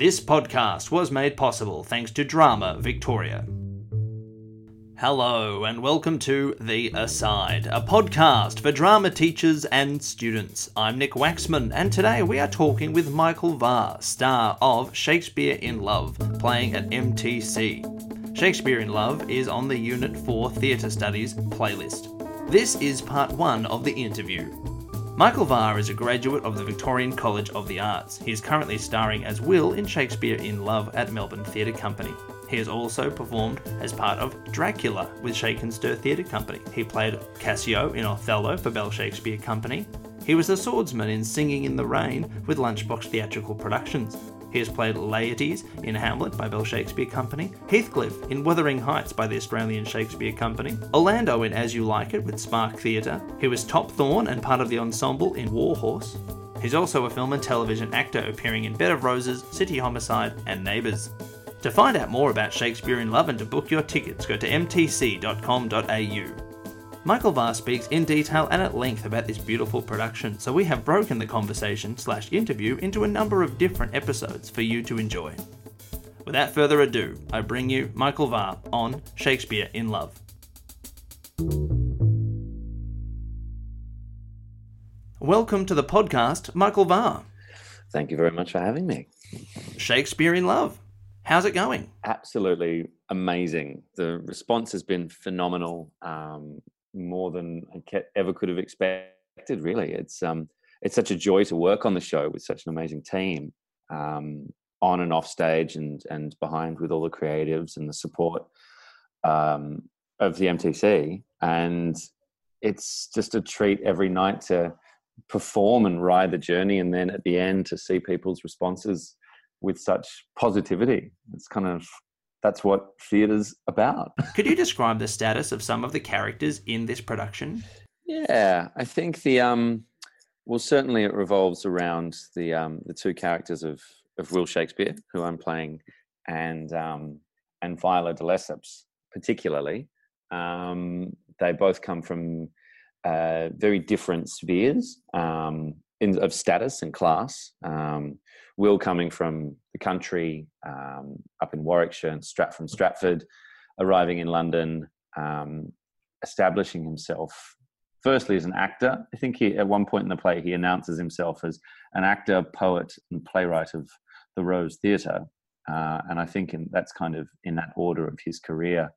This podcast was made possible thanks to Drama Victoria. Hello, and welcome to The Aside, a podcast for drama teachers and students. I'm Nick Waxman, and today we are talking with Michael Wahr, star of Shakespeare in Love, playing at MTC. Shakespeare in Love is on the Unit 4 Theatre Studies playlist. This is part one of the interview. Michael Wahr is a graduate of the Victorian College of the Arts. He is currently starring as Will in Shakespeare in Love at Melbourne Theatre Company. He has also performed as part of Dracula with Shake Theatre Company. He played Cassio in Othello for Bell Shakespeare Company. He was the swordsman in Singing in the Rain with Lunchbox Theatrical Productions. He has played Laertes in Hamlet by Bell Shakespeare Company, Heathcliff in Wuthering Heights by the Australian Shakespeare Company, Orlando in As You Like It with Spark Theatre. He was Topthorn and part of the ensemble in Warhorse. He's also a film and television actor appearing in Bed of Roses, City Homicide, and Neighbours. To find out more about Shakespeare in Love and to book your tickets, go to mtc.com.au. Michael Wahr speaks in detail and at length about this beautiful production, so we have broken the conversation slash interview into a number of different episodes for you to enjoy. Without further ado, I bring you Michael Wahr on Shakespeare in Love. Welcome to the podcast, Michael Wahr. Thank you very much for having me. Shakespeare in Love. How's it going? Absolutely amazing. The response has been phenomenal. Um, more than I ever could have expected. Really, it's um, it's such a joy to work on the show with such an amazing team, um, on and off stage, and and behind with all the creatives and the support um, of the MTC. And it's just a treat every night to perform and ride the journey, and then at the end to see people's responses with such positivity. It's kind of that's what theatre's about. Could you describe the status of some of the characters in this production? Yeah, I think the um, well, certainly it revolves around the um, the two characters of of Will Shakespeare, who I'm playing, and um, and Viola de Lesseps, particularly. Um, they both come from uh, very different spheres um, in, of status and class. Um, Will coming from the country um, up in Warwickshire and Strat from Stratford, arriving in London, um, establishing himself firstly as an actor. I think he, at one point in the play, he announces himself as an actor, poet, and playwright of the Rose Theatre. Uh, and I think in, that's kind of in that order of his career,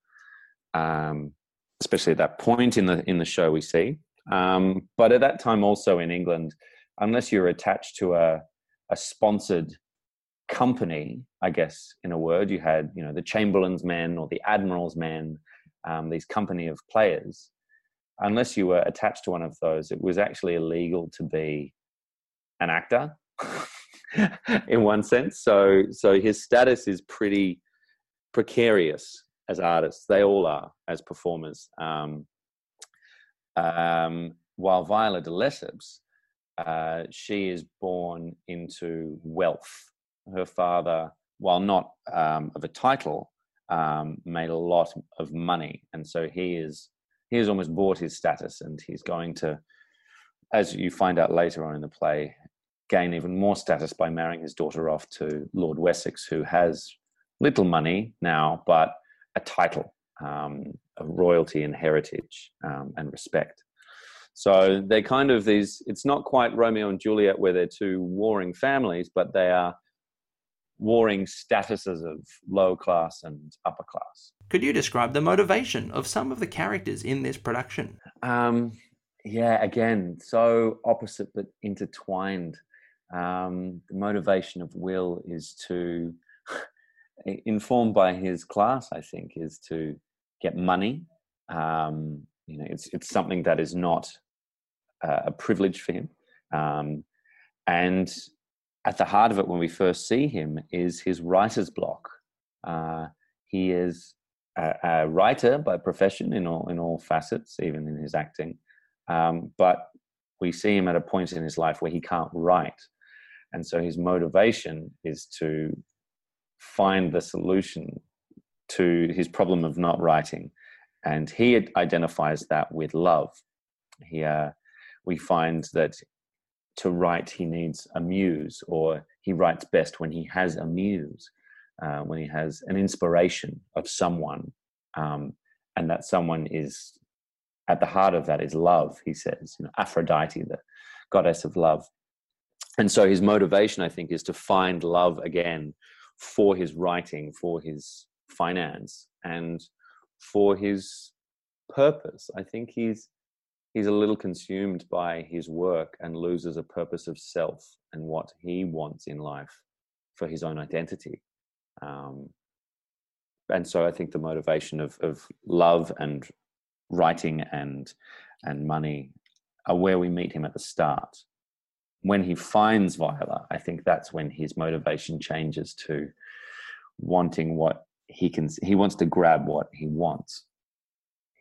um, especially at that point in the in the show we see. Um, but at that time, also in England, unless you're attached to a a sponsored company, I guess, in a word. You had, you know, the Chamberlain's men or the Admiral's men, um, these company of players. Unless you were attached to one of those, it was actually illegal to be an actor in one sense. So, so his status is pretty precarious as artists. They all are as performers. Um, um, while Viola de Lesseps uh, she is born into wealth. Her father, while not um, of a title, um, made a lot of money, and so he is he has almost bought his status, and he's going to, as you find out later on in the play, gain even more status by marrying his daughter off to Lord Wessex, who has little money now, but a title um, of royalty and heritage um, and respect. So they're kind of these, it's not quite Romeo and Juliet where they're two warring families, but they are warring statuses of low class and upper class. Could you describe the motivation of some of the characters in this production? Um, yeah, again, so opposite but intertwined. Um, the motivation of Will is to, informed by his class, I think, is to get money. Um, you know, it's it's something that is not a privilege for him. Um, and at the heart of it, when we first see him, is his writer's block. Uh, he is a, a, writer by profession in all in all facets, even in his acting. Um, but we see him at a point in his life where he can't write, and so his motivation is to find the solution to his problem of not writing, and he identifies that with love. He uh, we find that to write, he needs a muse, or he writes best when he has a muse, uh, when he has an inspiration of someone, um, and that someone is at the heart of that is love. He says, you know, Aphrodite, the goddess of love, and so his motivation, I think, is to find love again for his writing, for his finance, and for his purpose. I think he's he's a little consumed by his work and loses a purpose of self and what he wants in life for his own identity. Um, and so I think the motivation of, of love and writing and and money are where we meet him at the start. When he finds Viola, I think that's when his motivation changes to wanting what he can. He wants to grab what he wants,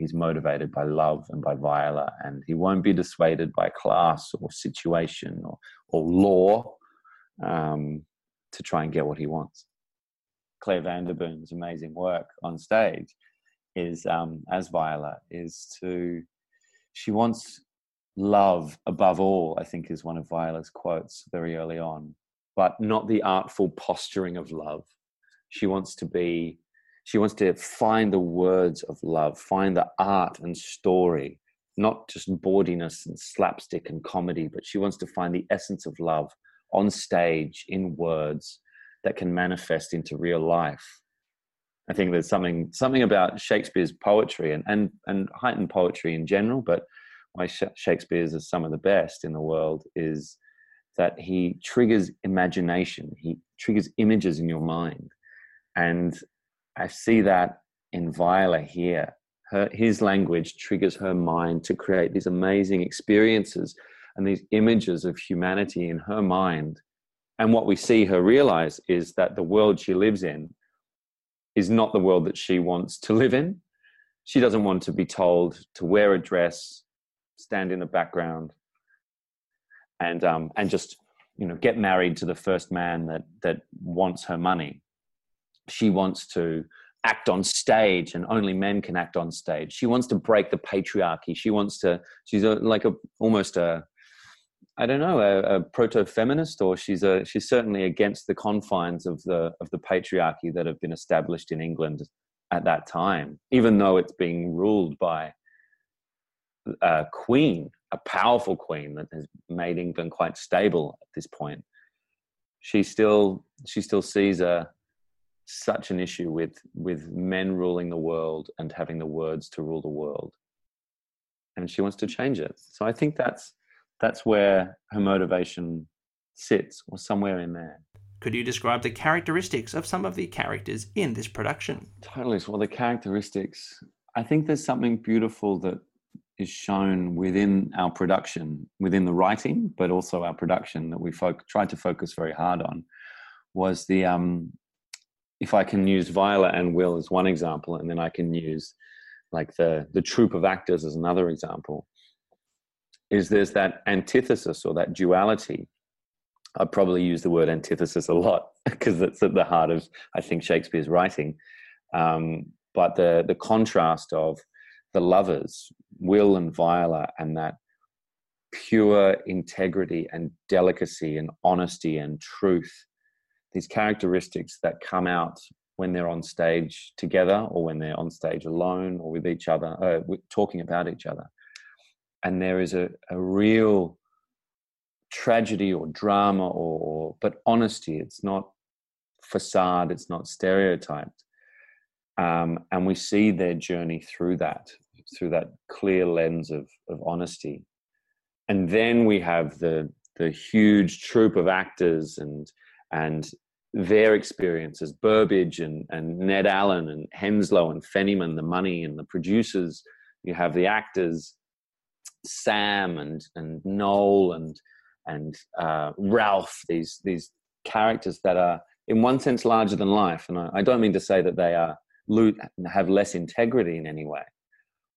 he's motivated by love and by Viola, and he won't be dissuaded by class or situation or, or law um, to try and get what he wants. Claire van der Boom's amazing work on stage is, um, as Viola, is to, she wants love above all, I think is one of Viola's quotes very early on, but not the artful posturing of love. She wants to be she wants to find the words of love, find the art and story, not just bawdiness and slapstick and comedy, but she wants to find the essence of love on stage in words that can manifest into real life. I think there's something something about Shakespeare's poetry and and, and heightened poetry in general, but why Shakespeare's is some of the best in the world is that he triggers imagination. He triggers images in your mind, and I see that in Viola here. Her, his language triggers her mind to create these amazing experiences and these images of humanity in her mind. And what we see her realize is that the world she lives in is not the world that she wants to live in. She doesn't want to be told to wear a dress, stand in the background, and um, and just you know get married to the first man that that wants her money she wants to act on stage and only men can act on stage. She wants to break the patriarchy. She wants to she's a, like a almost a i don't know a, a proto-feminist or she's a she's certainly against the confines of the of the patriarchy that have been established in england at that time even though it's being ruled by a queen a powerful queen that has made england quite stable at this point. She still she still sees a such an issue with with men ruling the world and having the words to rule the world. And she wants to change it. So i think that's that's where her motivation sits or somewhere in there. Could you describe the characteristics of some of the characters in this production? Totally. Well the characteristics i think there's something beautiful that is shown within our production within the writing but also our production that we folk tried to focus very hard on was the um if I can use Viola and Will as one example, and then I can use like the the troupe of actors as another example, is there's that antithesis or that duality. I probably use the word antithesis a lot because it's at the heart of I think Shakespeare's writing. Um, but the the contrast of the lovers, Will and Viola, and that pure integrity and delicacy and honesty and truth these characteristics that come out when they're on stage together or when they're on stage alone or with each other, uh, talking about each other. And there is a, a real tragedy or drama or, or, but honesty. It's not facade, it's not stereotyped. Um, and we see their journey through that, through that clear lens of, of honesty. And then we have the, the huge troupe of actors and and their experiences, Burbage and, and Ned Alleyn and Henslowe and Fennyman, the money and the producers. You have the actors, Sam and, and Noel and, and uh, Ralph, these, these characters that are in one sense larger than life. And I, I don't mean to say that they are have less integrity in any way,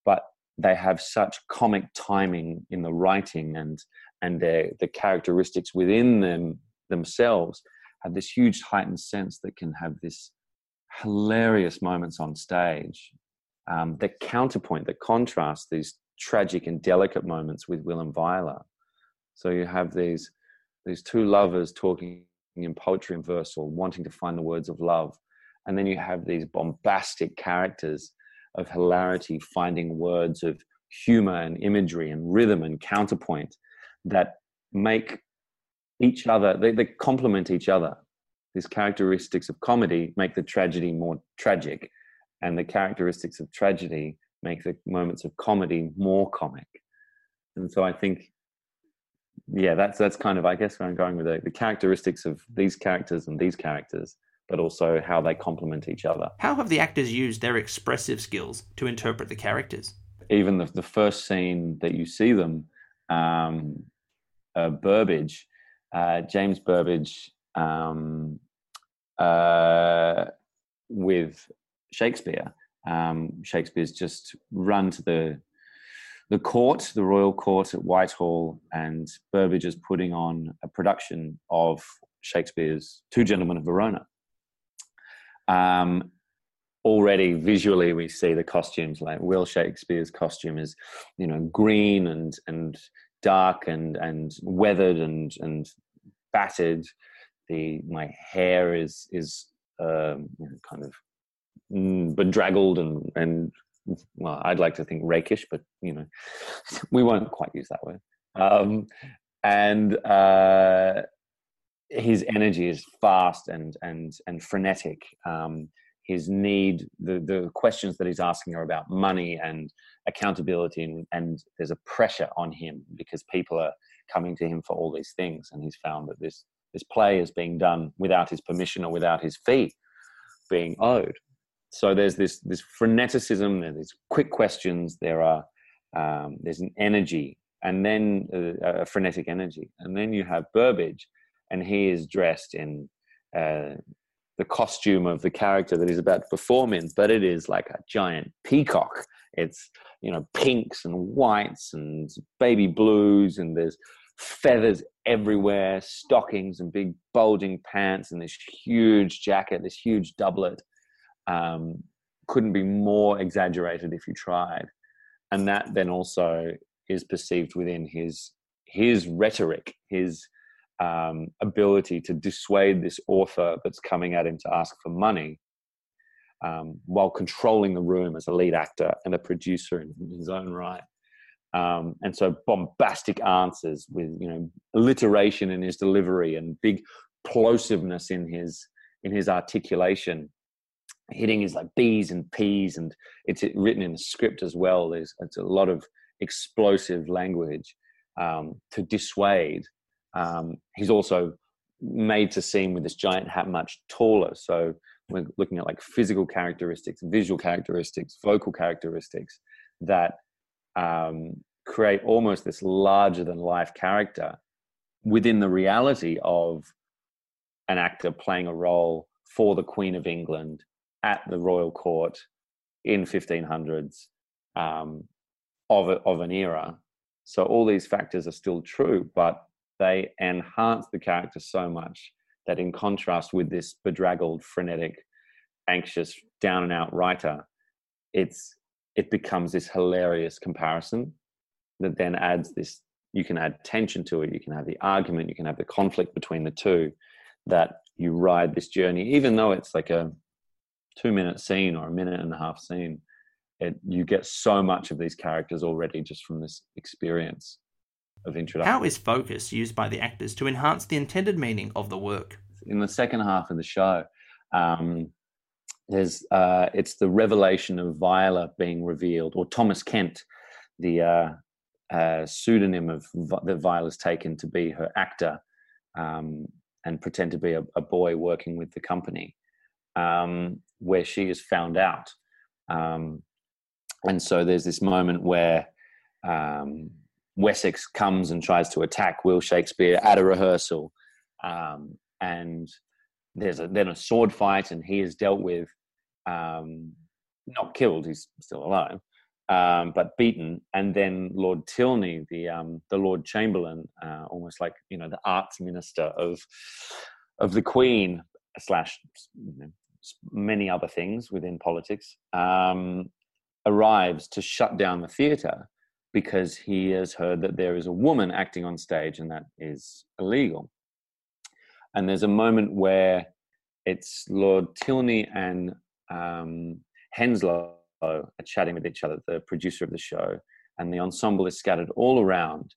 but they have such comic timing in the writing and and their the characteristics within them themselves have this huge heightened sense that can have this hilarious moments on stage um, that counterpoint, that contrast these tragic and delicate moments with Will and Viola. So you have these these two lovers talking in poetry and verse or wanting to find the words of love. And then you have these bombastic characters of hilarity finding words of humor and imagery and rhythm and counterpoint that make each other, they, they complement each other. These characteristics of comedy make the tragedy more tragic, and the characteristics of tragedy make the moments of comedy more comic. And so I think yeah, that's that's kind of I guess where I'm going with it. The characteristics of these characters and these characters, but also how they complement each other. How have the actors used their expressive skills to interpret the characters? Even the, the first scene that you see them, um, uh, Burbage, uh, James Burbage, um, uh, with Shakespeare. Um, Shakespeare's just run to the the court, the royal court at Whitehall, and Burbage is putting on a production of Shakespeare's Two Gentlemen of Verona. Um, already visually, we see the costumes. Like Will Shakespeare's costume is, you know, green and and dark and and weathered and and battered. The my hair is is um, kind of mm, bedraggled and and well, I'd like to think rakish, but you know, we won't quite use that word. Um, and uh, his energy is fast and and and frenetic. Um, his need, the the questions that he's asking are about money and accountability, and, and there's a pressure on him because people are coming to him for all these things, and he's found that this this play is being done without his permission or without his fee being owed. So there's this this freneticism there's quick questions there are um, there's an energy and then uh, a frenetic energy. And then you have burbage and he is dressed in uh, the costume of the character that he's about to perform in but it is like a giant peacock it's you know pinks and whites and baby blues and there's feathers everywhere stockings and big bulging pants and this huge jacket this huge doublet. Um, couldn't be more exaggerated if you tried. And that then also is perceived within his his rhetoric his um, ability to dissuade this author that's coming at him to ask for money um, while controlling the room as a lead actor and a producer in his own right um, and so bombastic answers with you know alliteration in his delivery and big plosiveness in his in his articulation hitting is like B's and P's, and it's written in the script as well. There's it's a lot of explosive language um, to dissuade. Um, he's also made to seem with this giant hat much taller. So we're looking at like physical characteristics, visual characteristics, vocal characteristics that um, create almost this larger than life character within the reality of an actor playing a role for the Queen of England at the royal court in 1500s um, of, a, of an era. So all these factors are still true, but they enhance the character so much that in contrast with this bedraggled, frenetic, anxious, down and out writer, it's it becomes this hilarious comparison that then adds this you can add tension to it you can have the argument you can have the conflict between the two that you ride this journey even though it's like a two minute scene or a minute and a half scene it, you get so much of these characters already just from this experience of introduction. How is focus used by the actors to enhance the intended meaning of the work? In the second half of the show, um, there's uh, it's the revelation of Viola being revealed, or Thomas Kent, the uh, uh, pseudonym of that Viola's taken to be her actor um, and pretend to be a, a, boy working with the company um, where she is found out. Um, and so there's this moment where um, Wessex comes and tries to attack Will Shakespeare at a rehearsal. Um, and there's a, then a sword fight, and he is dealt with, um, not killed, he's still alive. Um, but beaten, and then Lord Tilney, the um, the Lord Chamberlain, uh, almost like you know the arts minister of of the Queen slash you know, many other things within politics, um, arrives to shut down the theatre because he has heard that there is a woman acting on stage and that is illegal. And there's a moment where it's Lord Tilney and um, Henslowe are chatting with each other, the producer of the show, and the ensemble is scattered all around.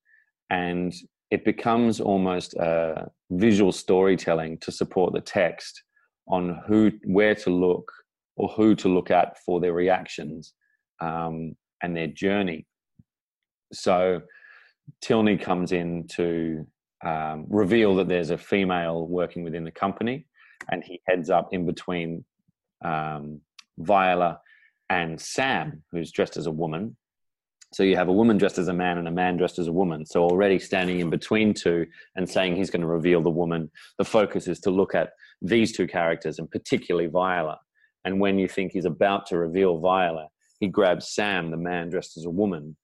And it becomes almost a visual storytelling to support the text on who, where to look, or who to look at for their reactions um, and their journey. So Tilney comes in to um, reveal that there's a female working within the company, and he heads up in between um, Viola and Sam, who's dressed as a woman. So you have a woman dressed as a man and a man dressed as a woman. So already standing in between two and saying he's going to reveal the woman, the focus is to look at these two characters and particularly Viola. And when you think he's about to reveal Viola, he grabs Sam, the man dressed as a woman,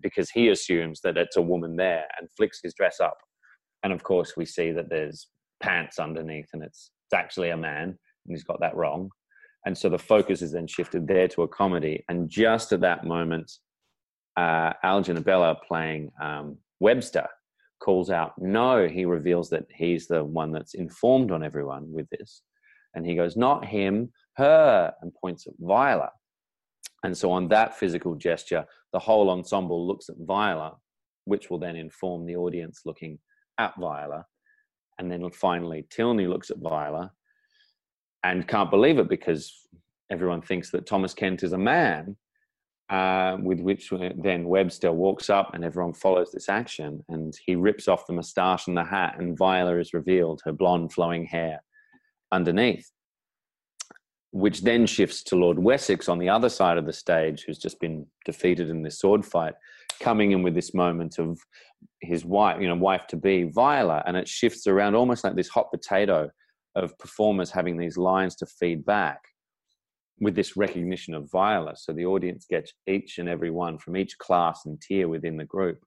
because he assumes that it's a woman there and flicks his dress up. And of course, we see that there's pants underneath and it's, it's actually a man and he's got that wrong. And so the focus is then shifted there to a comedy. And just at that moment, uh, Al Ginabella playing um, Webster calls out, No, he reveals that he's the one that's informed on everyone with this. And he goes, Not him, her, and points at Viola. And so, on that physical gesture, the whole ensemble looks at Viola, which will then inform the audience looking at Viola. And then finally, Tilney looks at Viola and can't believe it because everyone thinks that Thomas Kent is a man. Uh, with which then Webster walks up and everyone follows this action and he rips off the moustache and the hat and Viola is revealed, her blonde flowing hair underneath which then shifts to Lord Wessex on the other side of the stage, who's just been defeated in this sword fight, coming in with this moment of his wife, you know, wife to be, Viola, and it shifts around almost like this hot potato of performers having these lines to feed back with this recognition of Viola. So the audience gets each and every one from each class and tier within the group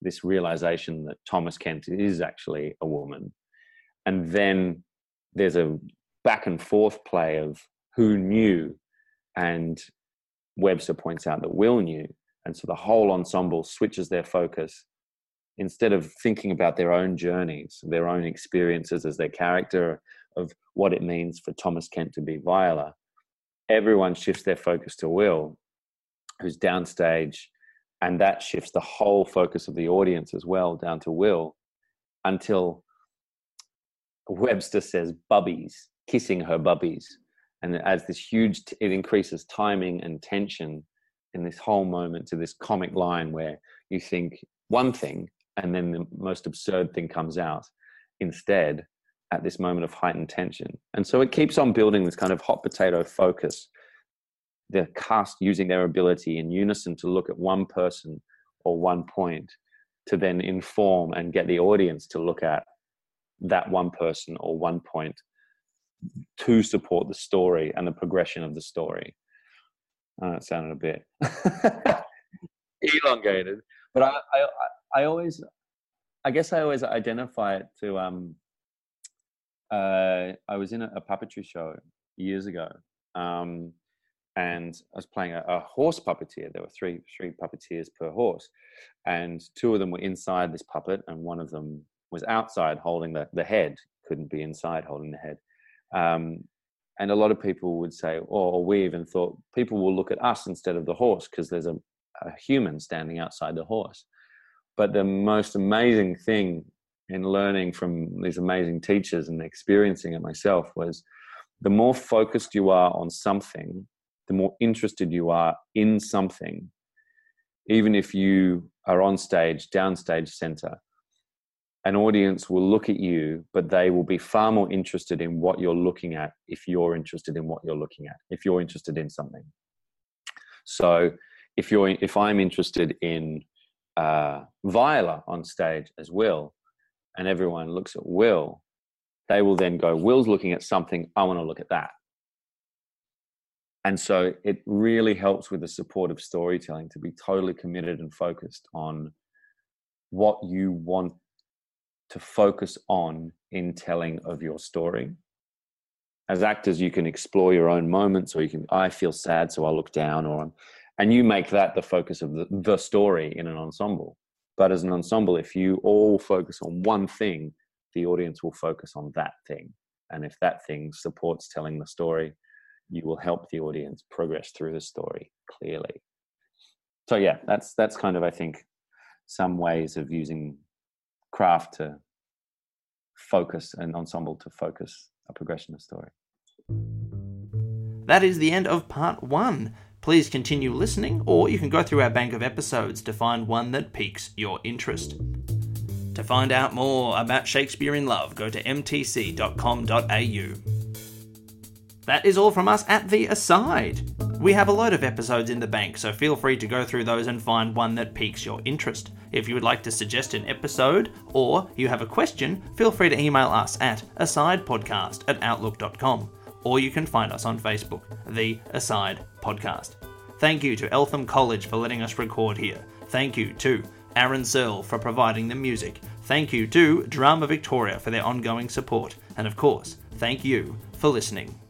this realization that Thomas Kent is actually a woman. And then there's a back and forth play of who knew and webster points out that will knew and so the whole ensemble switches their focus. Instead of thinking about their own journeys their own experiences as their character of what it means for thomas kent to be viola everyone shifts their focus to will who's downstage and that shifts the whole focus of the audience as well down to will until webster says bubbies kissing her bubbies and it adds this huge it increases timing and tension in this whole moment to this comic line where you think one thing and then the most absurd thing comes out instead at this moment of heightened tension. And so it keeps on building this kind of hot potato focus. The cast using their ability in unison to look at one person or one point to then inform and get the audience to look at that one person or one point to support the story and the progression of the story. Uh, it sounded a bit elongated, but I, I, I always, I guess I always identify it to. Um, uh, I was in a, a puppetry show years ago, um, and I was playing a, a, horse puppeteer. There were three three puppeteers per horse, and two of them were inside this puppet, and one of them was outside holding the the head. Couldn't be inside holding the head. Um, and a lot of people would say, or we even thought people will look at us instead of the horse because there's a, a human standing outside the horse. But the most amazing thing in learning from these amazing teachers and experiencing it myself was the more focused you are on something, the more interested you are in something, even if you are on stage, downstage center, an audience will look at you, but they will be far more interested in what you're looking at if you're interested in what you're looking at, if you're interested in something. So if you're if I'm interested in uh, Viola on stage as Will, and everyone looks at Will, they will then go, Will's looking at something, I want to look at that. And so it really helps with the support of storytelling to be totally committed and focused on what you want to focus on in telling of your story. As actors, you can explore your own moments, or you can, I feel sad, so I'll look down, or and you make that the focus of the, the story in an ensemble. But as an ensemble, if you all focus on one thing, the audience will focus on that thing. And if that thing supports telling the story, you will help the audience progress through the story clearly. So yeah, that's that's kind of I think some ways of using craft to focus an ensemble to focus a progression of story. That is the end of part one. Please continue listening, or you can go through our bank of episodes to find one that piques your interest. To find out more about Shakespeare in Love, go to mtc.com.au. That is all from us at The Aside. We have a load of episodes in the bank, so feel free to go through those and find one that piques your interest. If you would like to suggest an episode or you have a question, feel free to email us at asidepodcast at outlook.com or you can find us on Facebook, The Aside Podcast. Thank you to Eltham College for letting us record here. Thank you to Aaron Searle for providing the music. Thank you to Drama Victoria for their ongoing support. And of course, thank you for listening.